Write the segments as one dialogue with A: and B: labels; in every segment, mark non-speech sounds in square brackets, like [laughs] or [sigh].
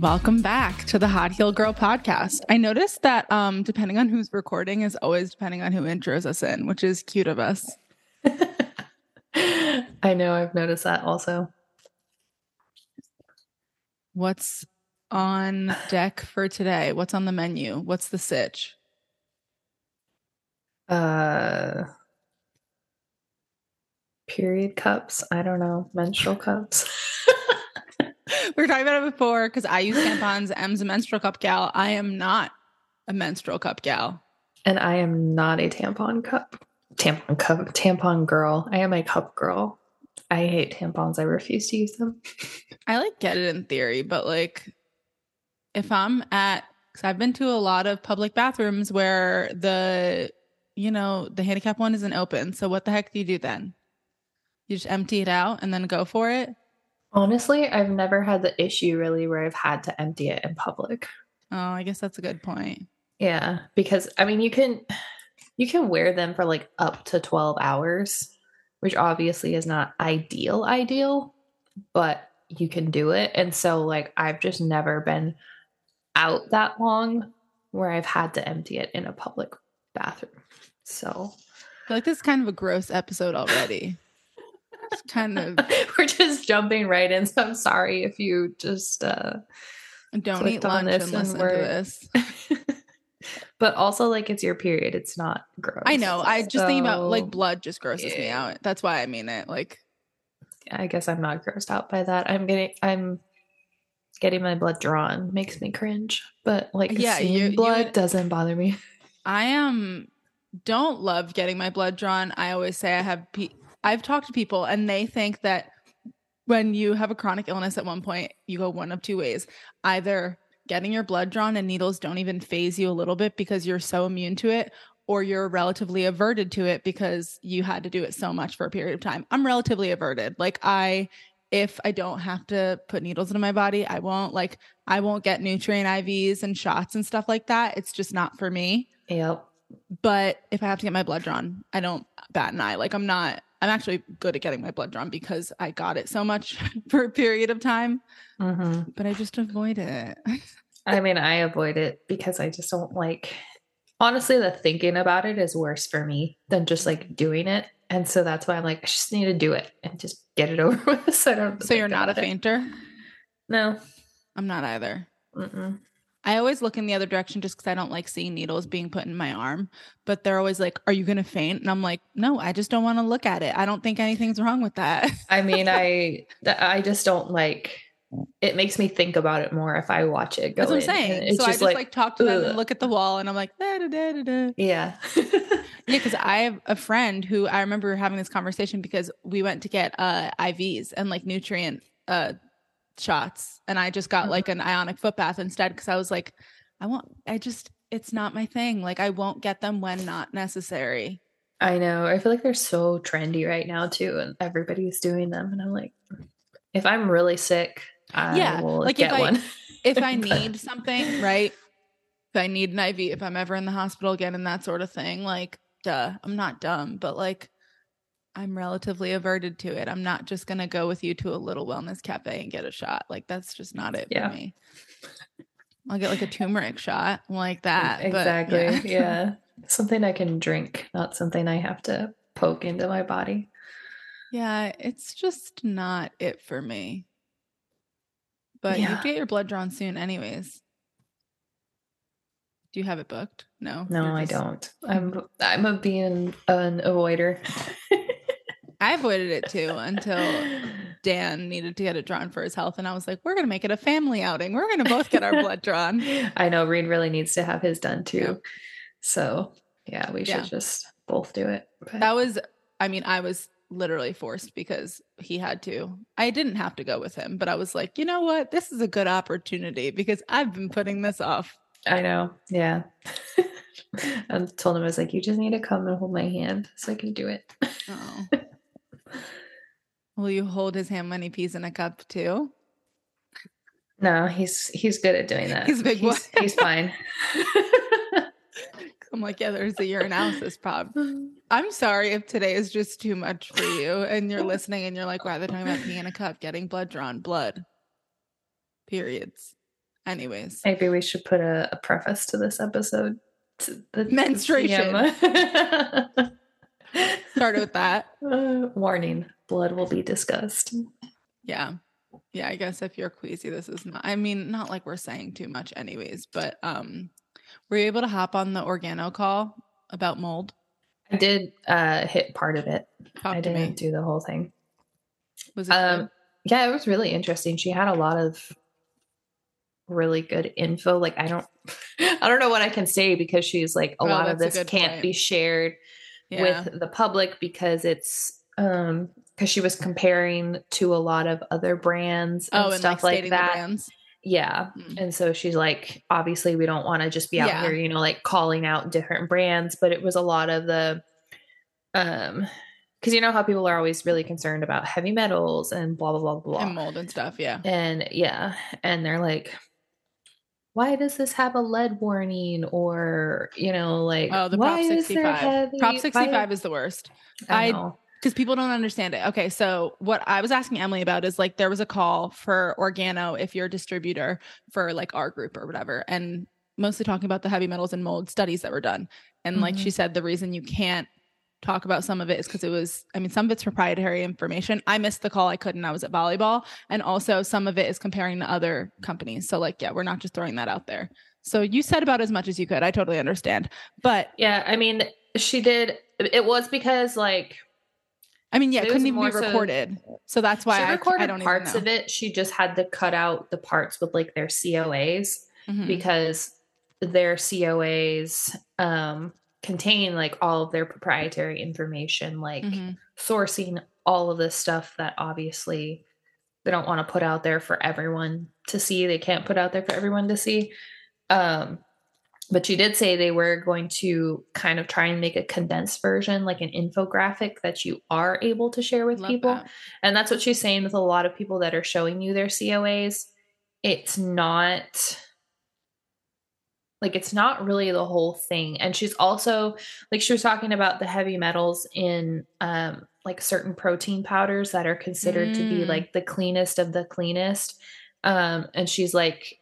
A: Welcome back to the Hot Healed Girl podcast. I noticed that um, depending on who's recording is always depending on who intros us in, which is cute of us. [laughs]
B: I know, I've noticed that also.
A: What's on deck for today? What's on the menu? What's the sitch?
B: Uh period cups. I don't know. Menstrual cups. [laughs]
A: we were talking about it before because I use tampons. M's a menstrual cup gal. I am not a menstrual cup gal.
B: And I am not a tampon cup. Tampon cup. Tampon girl. I am a cup girl. I hate tampons. I refuse to use them. [laughs]
A: I like get it in theory, but like if I'm at because I've been to a lot of public bathrooms where the you know the handicap one isn't open. So what the heck do you do then? You just empty it out and then go for it.
B: Honestly, I've never had the issue really where I've had to empty it in public.
A: Oh, I guess that's a good point.
B: Yeah, because I mean, you can you can wear them for like up to 12 hours, which obviously is not ideal ideal, but you can do it. And so like I've just never been out that long where I've had to empty it in a public bathroom. So
A: I feel like this is kind of a gross episode already. [laughs] It's kind of [laughs]
B: we're just jumping right in. So I'm sorry if you just uh
A: don't eat
B: on
A: lunch
B: this
A: and
B: and
A: listen to
B: we're-
A: this. [laughs]
B: but also like it's your period. It's not gross.
A: I know. I just think about like blood just grosses me out. That's why I mean it. Like
B: I guess I'm not grossed out by that. I'm getting I'm getting my blood drawn makes me cringe. But like
A: Yeah,
B: seeing
A: you- you-
B: blood doesn't bother me. [laughs]
A: I am don't love getting my blood drawn. I always say I have pe- I've talked to people and they think that when you have a chronic illness at one point, you go one of two ways. Either getting your blood drawn and needles don't even phase you a little bit because you're so immune to it or you're relatively averted to it because you had to do it so much for a period of time. I'm relatively averted. Like I if I don't have to put needles into my body, I won't like I won't get nutrient IVs and shots and stuff like that. It's just not for me
B: Yep.
A: but if I have to get my blood drawn, I don't bat an eye. Like I'm not. I'm actually good at getting my blood drawn because I got it so much [laughs] for a period of time,
B: hmm
A: but I just avoid it. [laughs]
B: I mean, I avoid it because I just don't like. Honestly, the thinking about it is worse for me than just like doing it, and so that's why I'm like, I just need to do it and just get it [laughs] over with. So I don't.
A: So you're not a
B: it.
A: fainter.
B: No.
A: I'm not either.
B: Mm-mm.
A: I always look in the other direction just because I don't like seeing needles being put in my arm. But they're always like, "Are you gonna faint?" And I'm like, "No, I just don't want to look at it. I don't think anything's wrong with that."
B: I mean, [laughs] I I just don't like. It makes me think about it more if I watch it. Go
A: That's what I'm saying. So I just like, talk to them and look at the wall, and I'm like, da, da, da, da,
B: yeah. [laughs]
A: Yeah, because I have a friend who I remember having this conversation because we went to get uh IVs and like nutrient uh shots, and I just got
B: Mhm.
A: like an ionic foot bath instead because I was like, I won't. I just, it's not my thing. Like I won't get them when not necessary.
B: I know. I feel like they're so trendy right now too, and everybody's doing them. And I'm like, if I'm really sick, I
A: Yeah, like if I-. [laughs] If I need something, right? If I need an IV, if I'm ever in the hospital again and that sort of thing, like, duh, I'm not dumb, but like. I'm relatively averted to it. I'm not just going to go with you to a little wellness cafe and get a shot. Like that's just not it
B: Yeah.
A: for me. I'll get like a turmeric shot like that. but
B: exactly.
A: yeah.
B: yeah. [laughs] Something I can drink, not something I have to poke into my body.
A: Yeah, it's just not it for me. But you have to get your blood drawn soon, anyways. Do you have it booked? No.
B: No,
A: You're
B: I don't. I'm I'm a being an avoider. [laughs]
A: I avoided it too until Dan needed to get it drawn for his health. And I was like, we're going to make it a family outing. We're going to both get our blood drawn. [laughs]
B: I know Reed really needs to have his done too.
A: Yeah.
B: So yeah, we should
A: Yeah.
B: just both do it. But
A: That was, I mean, I was literally forced because he had to. I didn't have to go with him, but I was like, you know what? This is a good opportunity because I've been putting this off.
B: I know. Yeah. [laughs] I told him I was like, you just need to come and hold my hand so I can do it.
A: Oh. [laughs] Will you hold his hand when he pees in a cup too?
B: No, he's he's good at doing that.
A: He's a big boy.
B: He's, he's fine. [laughs]
A: I'm like, yeah, there's the urinalysis prob. I'm sorry if today is just too much for you and you're listening and you're like, why are they talking about peeing in a cup, getting blood drawn, blood, periods. Anyways,
B: Maybe we should put a, a preface to this episode. To the [laughs]
A: Menstruation. [laughs] [laughs] Start with that.
B: Uh, warning: blood will be discussed.
A: Yeah. Yeah, I guess if you're queasy, this is not I mean, not like we're saying too much anyways, but um were you able to hop on the organo call about mold?
B: I did uh, hit part of it.
A: Talk
B: I didn't do the whole thing.
A: Was it
B: Um,
A: good?
B: yeah, it was really interesting. She had a lot of really good info. Like I don't, [laughs] I don't know what I can say because she's like a
A: Oh,
B: lot of this can't
A: point.
B: be shared
A: yeah.
B: with the public because it's um because she was comparing to a lot of other brands and
A: oh, and
B: stuff
A: like,
B: like, that. Yeah.
A: Mm.
B: And so she's like, obviously, we don't want to just be out
A: Yeah.
B: here, you know, like calling out different brands, but it was a lot of the, um, because you know how people are always really concerned about heavy metals and blah blah blah blah.
A: And mold and stuff, yeah.
B: And yeah, and they're like, why does this have a lead warning? Or you know, like,
A: Oh, the
B: why
A: Prop
B: is there
A: 65.
B: heavy-
A: Prop
B: why-
A: 65 is the worst.
B: I
A: I-
B: know.
A: Because people don't understand it. Okay, so what I was asking Emily about is like there was a call for Organo if you're a distributor for like our group or whatever, and mostly talking about the heavy metals and mold studies that were done. And like she mm-hmm. said, the reason you can't talk about some of it is because it was, I mean, some of it's proprietary information. I missed the call, I couldn't. I was at volleyball, and also some of it is comparing to other companies. So like, yeah, we're not just throwing that out there. So you said about as much as you could. I totally understand, but
B: Yeah, I mean, she did. It was because like
A: I mean, yeah,
B: It
A: couldn't even be recorded. So that's why
B: she
A: I,
B: recorded
A: I don't
B: parts of it. She just had to cut out the parts with like their COAs
A: Mhm.
B: because their COAs um, contain like all of their proprietary information, like
A: Mhm.
B: sourcing all of this stuff that obviously they don't want to put out there for everyone to see. They can't put out there for everyone to see. Um, but she did say they were going to kind of try and make a condensed version, like an infographic that you are able to share with
A: Love
B: people.
A: that.
B: And that's what she's saying with a lot of people that are showing you their COAs. It's not like it's not really the whole thing. And she's also like she was talking about the heavy metals in um like certain protein powders that are considered to be
A: Mm.
B: like the cleanest of the cleanest. Um and she's like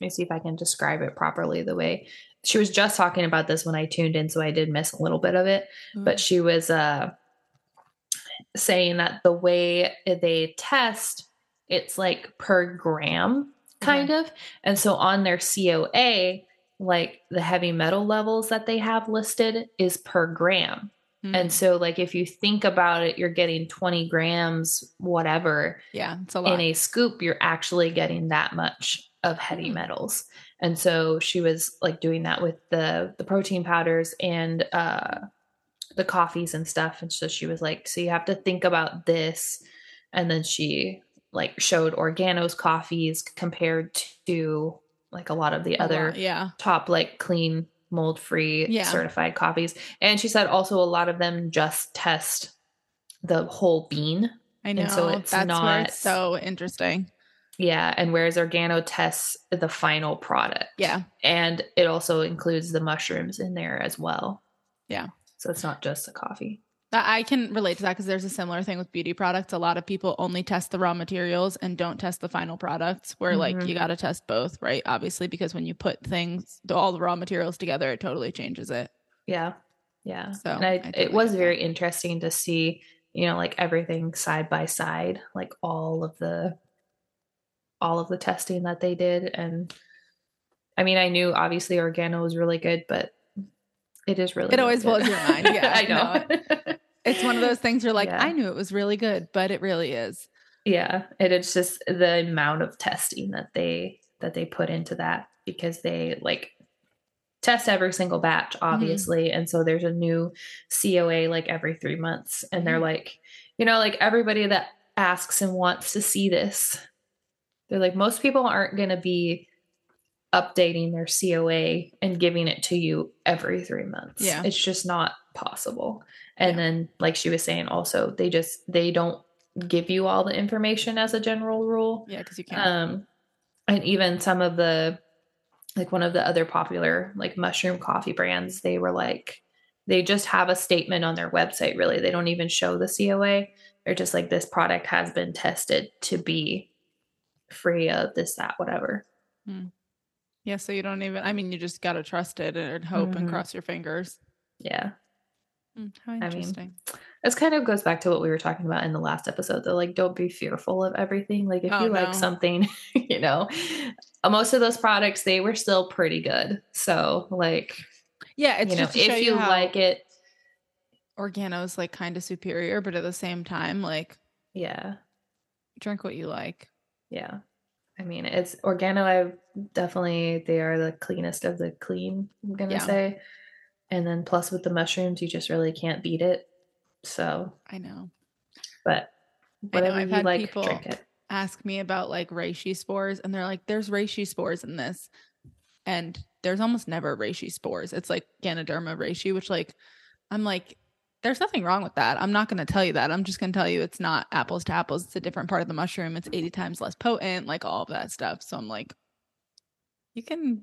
B: let me see if I can describe it properly the way she was just talking about this when I tuned in, so I did miss a little bit of it but she was uh saying that the way they test it's like per gram kind of and so on their coa like the heavy metal levels that they have listed is per gram
A: Mm.
B: and so like if you think about it you're getting 20 grams whatever
A: yeah, it's a lot.
B: in a scoop you're actually getting that much of heavy
A: Mm.
B: metals and so she was like doing that with the the protein powders and uh the coffees and stuff and so she was like so you have to think about this and then she like showed organos coffees compared to like a lot of the other
A: yeah.
B: top like clean mold free
A: Yeah.
B: certified coffees and she said also a lot of them just test the whole bean
A: I know.
B: And so it's
A: That's
B: not-
A: it's so interesting.
B: Yeah and whereas organo tests the final product
A: Yeah.
B: and it also includes the mushrooms in there as well
A: Yeah.
B: so it's not just the coffee
A: I can relate to that because there's a similar thing with beauty products. A lot of people only test the raw materials and don't test the final products, where like
B: Mhm.
A: you got to test both, right? Obviously, because when you put things, all the raw materials together, it totally changes it.
B: yeah yeah
A: So,
B: and I,
A: I
B: it was very
A: that.
B: interesting to see you know like everything side by side like all of the all of the testing that they did and i mean i knew obviously organo was really good but it is really
A: It
B: really
A: always
B: good.
A: blows your mind. [laughs] Yeah,
B: i know
A: It's one of those things you're like,
B: Yeah.
A: I knew it was really good, but it really is.
B: yeah and it's just the amount of testing that they that they put into that because they like test every single batch obviously and so there's a new coa like every three months and they're
A: Mhm.
B: like you know like everybody that asks and wants to see this they're like most people aren't going to be updating their coa and giving it to you every three months
A: Yeah.
B: it's just not possible and
A: Yeah.
B: then like she was saying also they just they don't give you all the information as a general rule.
A: Yeah, because you can't.
B: Um, and even some of the, like one of the other popular like mushroom coffee brands, they were like, they just have a statement on their website. Really, they don't even show the COA. They're just like, this product has been tested to be free of this, that, whatever.
A: yeah, so you don't even. I mean, you just gotta trust it and hope and
B: Mhm.
A: cross your fingers.
B: Yeah.
A: Mm, how
B: mean,
A: interesting.
B: This kind of goes back to what we were talking about in the last episode. Though, like, don't be fearful of everything. Like, if
A: Oh,
B: you
A: no.
B: like something, [laughs] you know, most of those products they were still pretty good. So, like,
A: yeah, it's
B: you know,
A: just
B: if
A: you
B: you like it,
A: Organo's like kind of superior, but at the same time, like
B: yeah,
A: drink what you like.
B: Yeah. I mean, it's Organo. I definitely they are the cleanest of the clean. I'm gonna
A: Yeah.
B: say, and then plus with the mushrooms, you just really can't beat it. So,
A: I know.
B: but
A: I know,
B: whatever
A: I've
B: you
A: had
B: like,
A: people-
B: drink it.
A: Ask me about like reishi spores, and they're like, "There's reishi spores in this," and there's almost never reishi spores. It's like Ganoderma reishi, which like I'm like, there's nothing wrong with that. I'm not going to tell you that. I'm just going to tell you it's not apples to apples. It's a different part of the mushroom. It's 80 times less potent, like all of that stuff. So I'm like, you can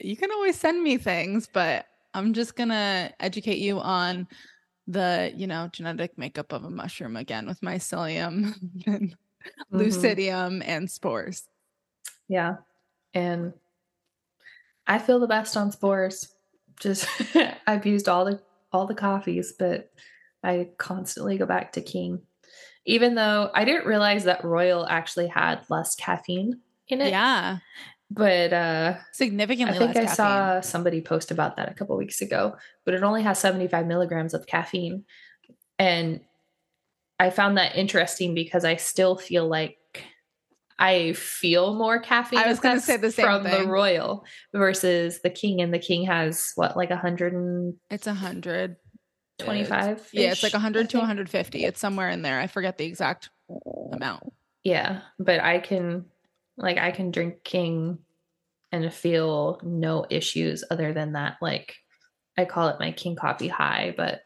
A: you can always send me things, but I'm just going to educate you on the, you know, genetic makeup of a mushroom again with mycelium [laughs] and
B: Mhm.
A: lucidum and spores.
B: Yeah. And I feel the best on spores. Just [laughs] I've used all the all the coffees, but I constantly go back to King. Even though I didn't realize that Royal actually had less caffeine in it.
A: Yeah.
B: But uh
A: Significantly
B: I think I
A: caffeine.
B: saw somebody post about that a couple weeks ago, but it only has 75 milligrams of caffeine. And I found that interesting because I still feel like I feel more caffeine.
A: I was gonna say the same
B: from
A: thing.
B: the Royal versus the King, and the King has what like 125.
A: It's a hundred. Yeah, it's like 100 to 150. It's somewhere in there. I forget the exact amount.
B: Yeah, but I can like I can drink King and feel no issues other than that. Like I call it my King coffee high, but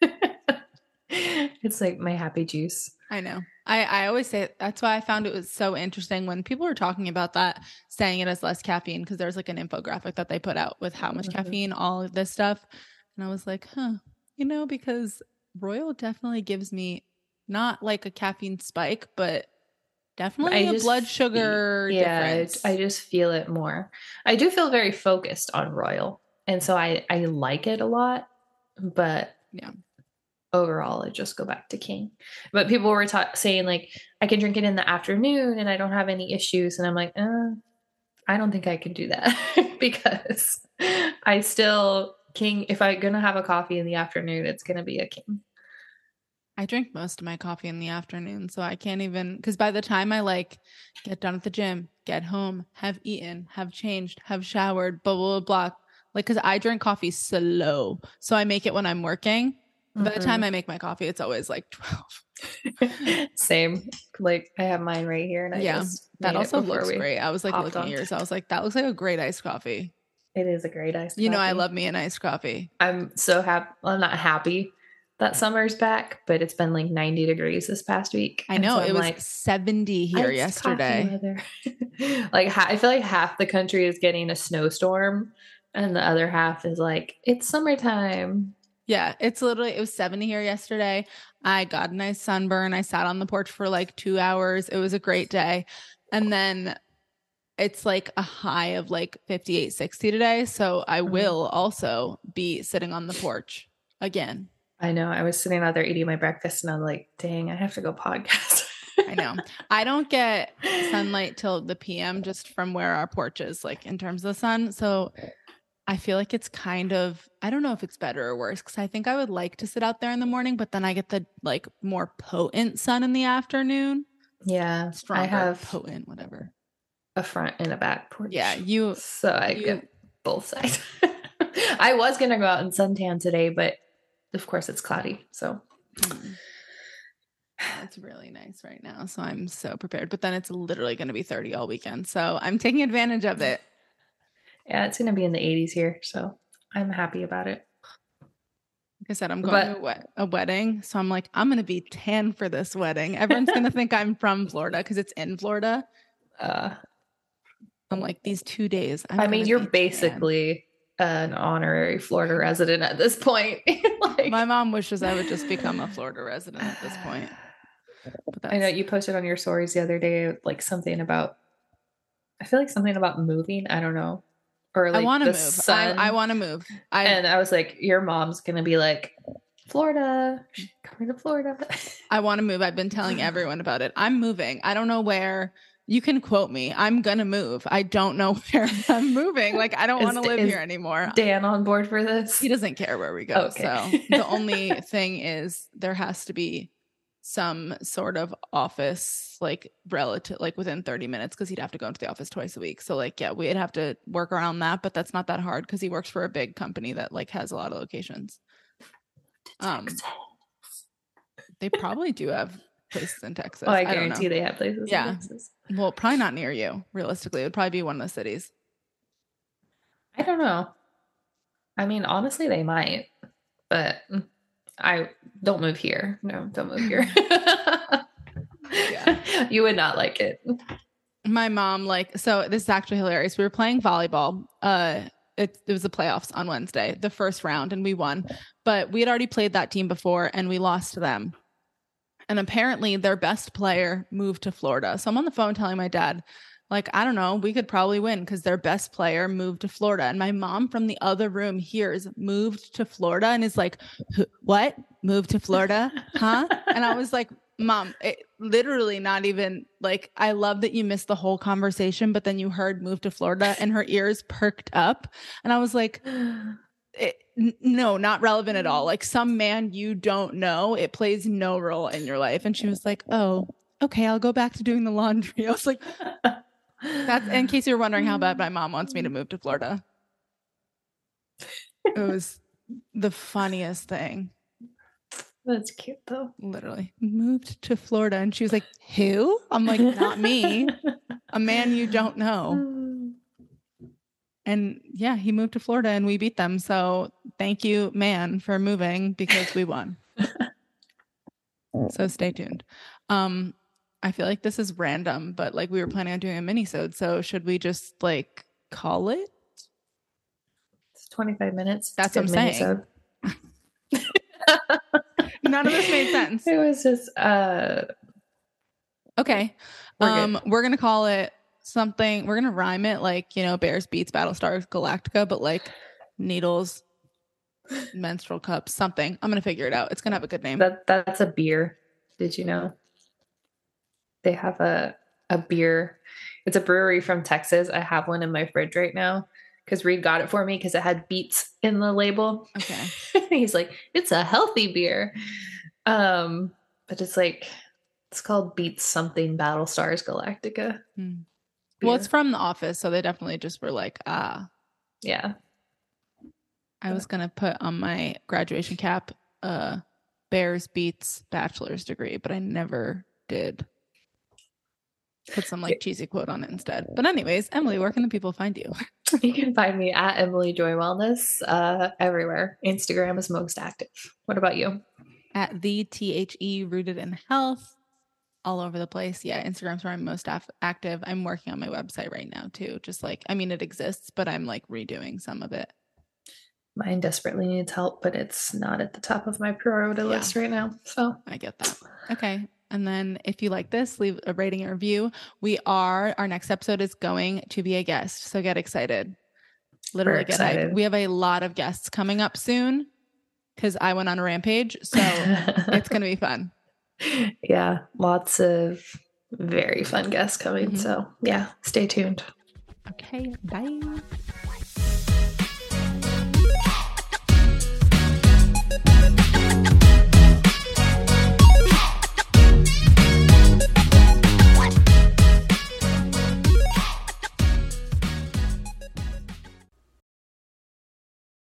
B: [laughs] it's like my happy juice.
A: I know. I, I always say that's why I found it was so interesting when people were talking about that, saying it as less caffeine because there's like an infographic that they put out with how much
B: Mhm.
A: caffeine, all of this stuff. And I was like, huh, you know, because Royal definitely gives me not like a caffeine spike, but definitely a blood sugar
B: yeah,
A: difference.
B: I just feel it more. I do feel very focused on Royal, and so I I like it a lot. But
A: Yeah.
B: Overall, I just go back to King. But people were ta- saying like I can drink it in the afternoon and I don't have any issues, and I'm like, uh, I don't think I can do that [laughs] because I still King. If I'm gonna have a coffee in the afternoon, it's gonna be a King.
A: I drink most of my coffee in the afternoon, so I can't even because by the time I like get done at the gym, get home, have eaten, have changed, have showered, blah blah blah, blah like because I drink coffee slow, so I make it when I'm working. By the time mm-hmm. I make my coffee, it's always like twelve. [laughs]
B: Same. Like I have mine right here, and I
A: Yeah, That also looks great. I was like looking at yours. I was like, that looks like a great iced coffee.
B: It is a great iced.
A: You know, I love me an iced coffee.
B: I'm so happy. Well, I'm not happy that summer's back, but it's been like 90 degrees this past week.
A: I know
B: so
A: it was
B: like,
A: 70 here yesterday. [laughs]
B: like I feel like half the country is getting a snowstorm, and the other half is like it's summertime.
A: Yeah, it's literally it was 70 here yesterday. I got a nice sunburn. I sat on the porch for like 2 hours. It was a great day. And then it's like a high of like 58 60 today, so I
B: Mhm.
A: will also be sitting on the porch again.
B: I know. I was sitting out there eating my breakfast, and I'm like, dang, I have to go podcast.
A: I know. I don't get sunlight [laughs] till the PM just from where our porch is like in terms of the sun. So I feel like it's kind of I don't know if it's better or worse cuz I think I would like to sit out there in the morning but then I get the like more potent sun in the afternoon.
B: yeah,
A: Stronger,
B: I have
A: potent whatever.
B: a front and a back porch.
A: Yeah, you
B: so I
A: you-
B: get both sides. [laughs] I was gonna go out and suntan today, but of course it's cloudy. So
A: Mm. It's really nice right now. So I'm so prepared. But then it's literally going to be 30 all weekend. So I'm taking advantage of it.
B: Yeah, it's gonna be in the 80s here. So I'm happy about it.
A: Like I said, I'm going to a, wed- a wedding. So I'm like, I'm going to be tan for this wedding. Everyone's going to think I'm from Florida because it's in Florida.
B: Uh,
A: I'm like, these two days. I'm
B: I mean, you're
A: be tan.
B: basically an honorary Florida resident at this point. [laughs] like,
A: My mom wishes I would just become a Florida resident at this point. But
B: I know you posted on your stories the other day, like something about. I feel like something about moving. I don't know, or like
A: I want to move.
B: sun.
A: I, I want to move. I
B: and I was like, your mom's gonna be like, Florida, coming to Florida. [laughs]
A: I want to move. I've been telling everyone about it. I'm moving. I don't know where. You can quote me. I'm gonna move. I don't know [laughs] where I'm moving. Like I don't want to live here anymore.
B: Dan on board for this?
A: He doesn't care where we go.
B: Okay.
A: So [laughs] the only thing is there has to be some sort of office like relative like within 30 minutes because he'd have to go into the office twice a week. So like yeah, we'd have to work around that, but that's not that hard because he works for a big company that like has a lot of locations. Um they probably do have places in [laughs] Texas.
B: oh, I
A: don't know.
B: guarantee they have places. in
A: Yeah.
B: Texas.
A: Well, probably not near you. Realistically, it would probably be one of the cities.
B: I don't know. I mean, honestly, they might, but I don't move here. No, [laughs] don't move here.
A: Yeah. [laughs]
B: you would not like it.
A: My mom, like, so this is actually hilarious. We were playing volleyball. Uh, it, it was the playoffs on Wednesday, the first round, and we won. But we had already played that team before, and we lost to them. And apparently, their best player moved to Florida. So I'm on the phone telling my dad, like, I don't know, we could probably win because their best player moved to Florida. And my mom from the other room hears moved to Florida and is like, what? Moved to Florida? Huh? and I was like, Mom, it, literally not even like, I love that you missed the whole conversation, but then you heard move to Florida and her ears perked up. And I was like, it, no, not relevant at all. Like some man you don't know, it plays no role in your life. And she was like, oh, okay, I'll go back to doing the laundry. [laughs] I was like, that's in case you're wondering how bad my mom wants me to move to Florida. It was the funniest thing.
B: That's cute though.
A: Literally moved to Florida. And she was like, who? I'm like, not me, a man you don't know. And yeah, he moved to Florida and we beat them. So thank you, man, for moving because we won. [laughs] so stay tuned. Um, I feel like this is random, but like we were planning on doing a mini So should we just like call it?
B: It's 25 minutes.
A: That's what I'm
B: good
A: saying. [laughs] None of this made sense. [laughs]
B: It was just uh
A: Okay.
B: We're good.
A: um, we're gonna call it something. We're gonna rhyme it like you know, Bears beets Battlestar Galactica, but like needles, menstrual cups, something. I'm gonna figure it out. It's gonna have a good name.
B: that that's a beer. Did you know? They have a a beer. It's a brewery from Texas. I have one in my fridge right now because Reed got it for me because it had beets in the label.
A: okay. [laughs]
B: He's like, it's a healthy beer. Um, but it's like it's called Beets something Battle Stars Galactica.
A: Hmm. Well, it's from The Office, so they definitely just were like, ah.
B: yeah.
A: I was gonna put on my graduation cap, uh, Bears beets bachelor's degree, but I never did. Put some like cheesy quote on it instead. But anyways, Emily, where can the people find you? [laughs]
B: You can find me at Emily Joy Wellness uh, everywhere. Instagram is most active. What about you?
A: At the T H E rooted in health, all over the place. Yeah, Instagram's where I'm most af- active. I'm working on my website right now too. Just like I mean, it exists, but I'm like redoing some of it.
B: Mine desperately needs help, but it's not at the top of my priority
A: Yeah.
B: list right now. So
A: I get that. Okay. And then if you like this, leave a rating and review. We are, our next episode is going to be a guest. So get excited. Literally get
B: excited.
A: We have a lot of guests coming up soon because I went on a rampage. So [laughs] it's going to be fun.
B: yeah, lots of very fun guests coming.
A: Mhm.
B: So yeah, stay tuned.
A: Okay. Bye.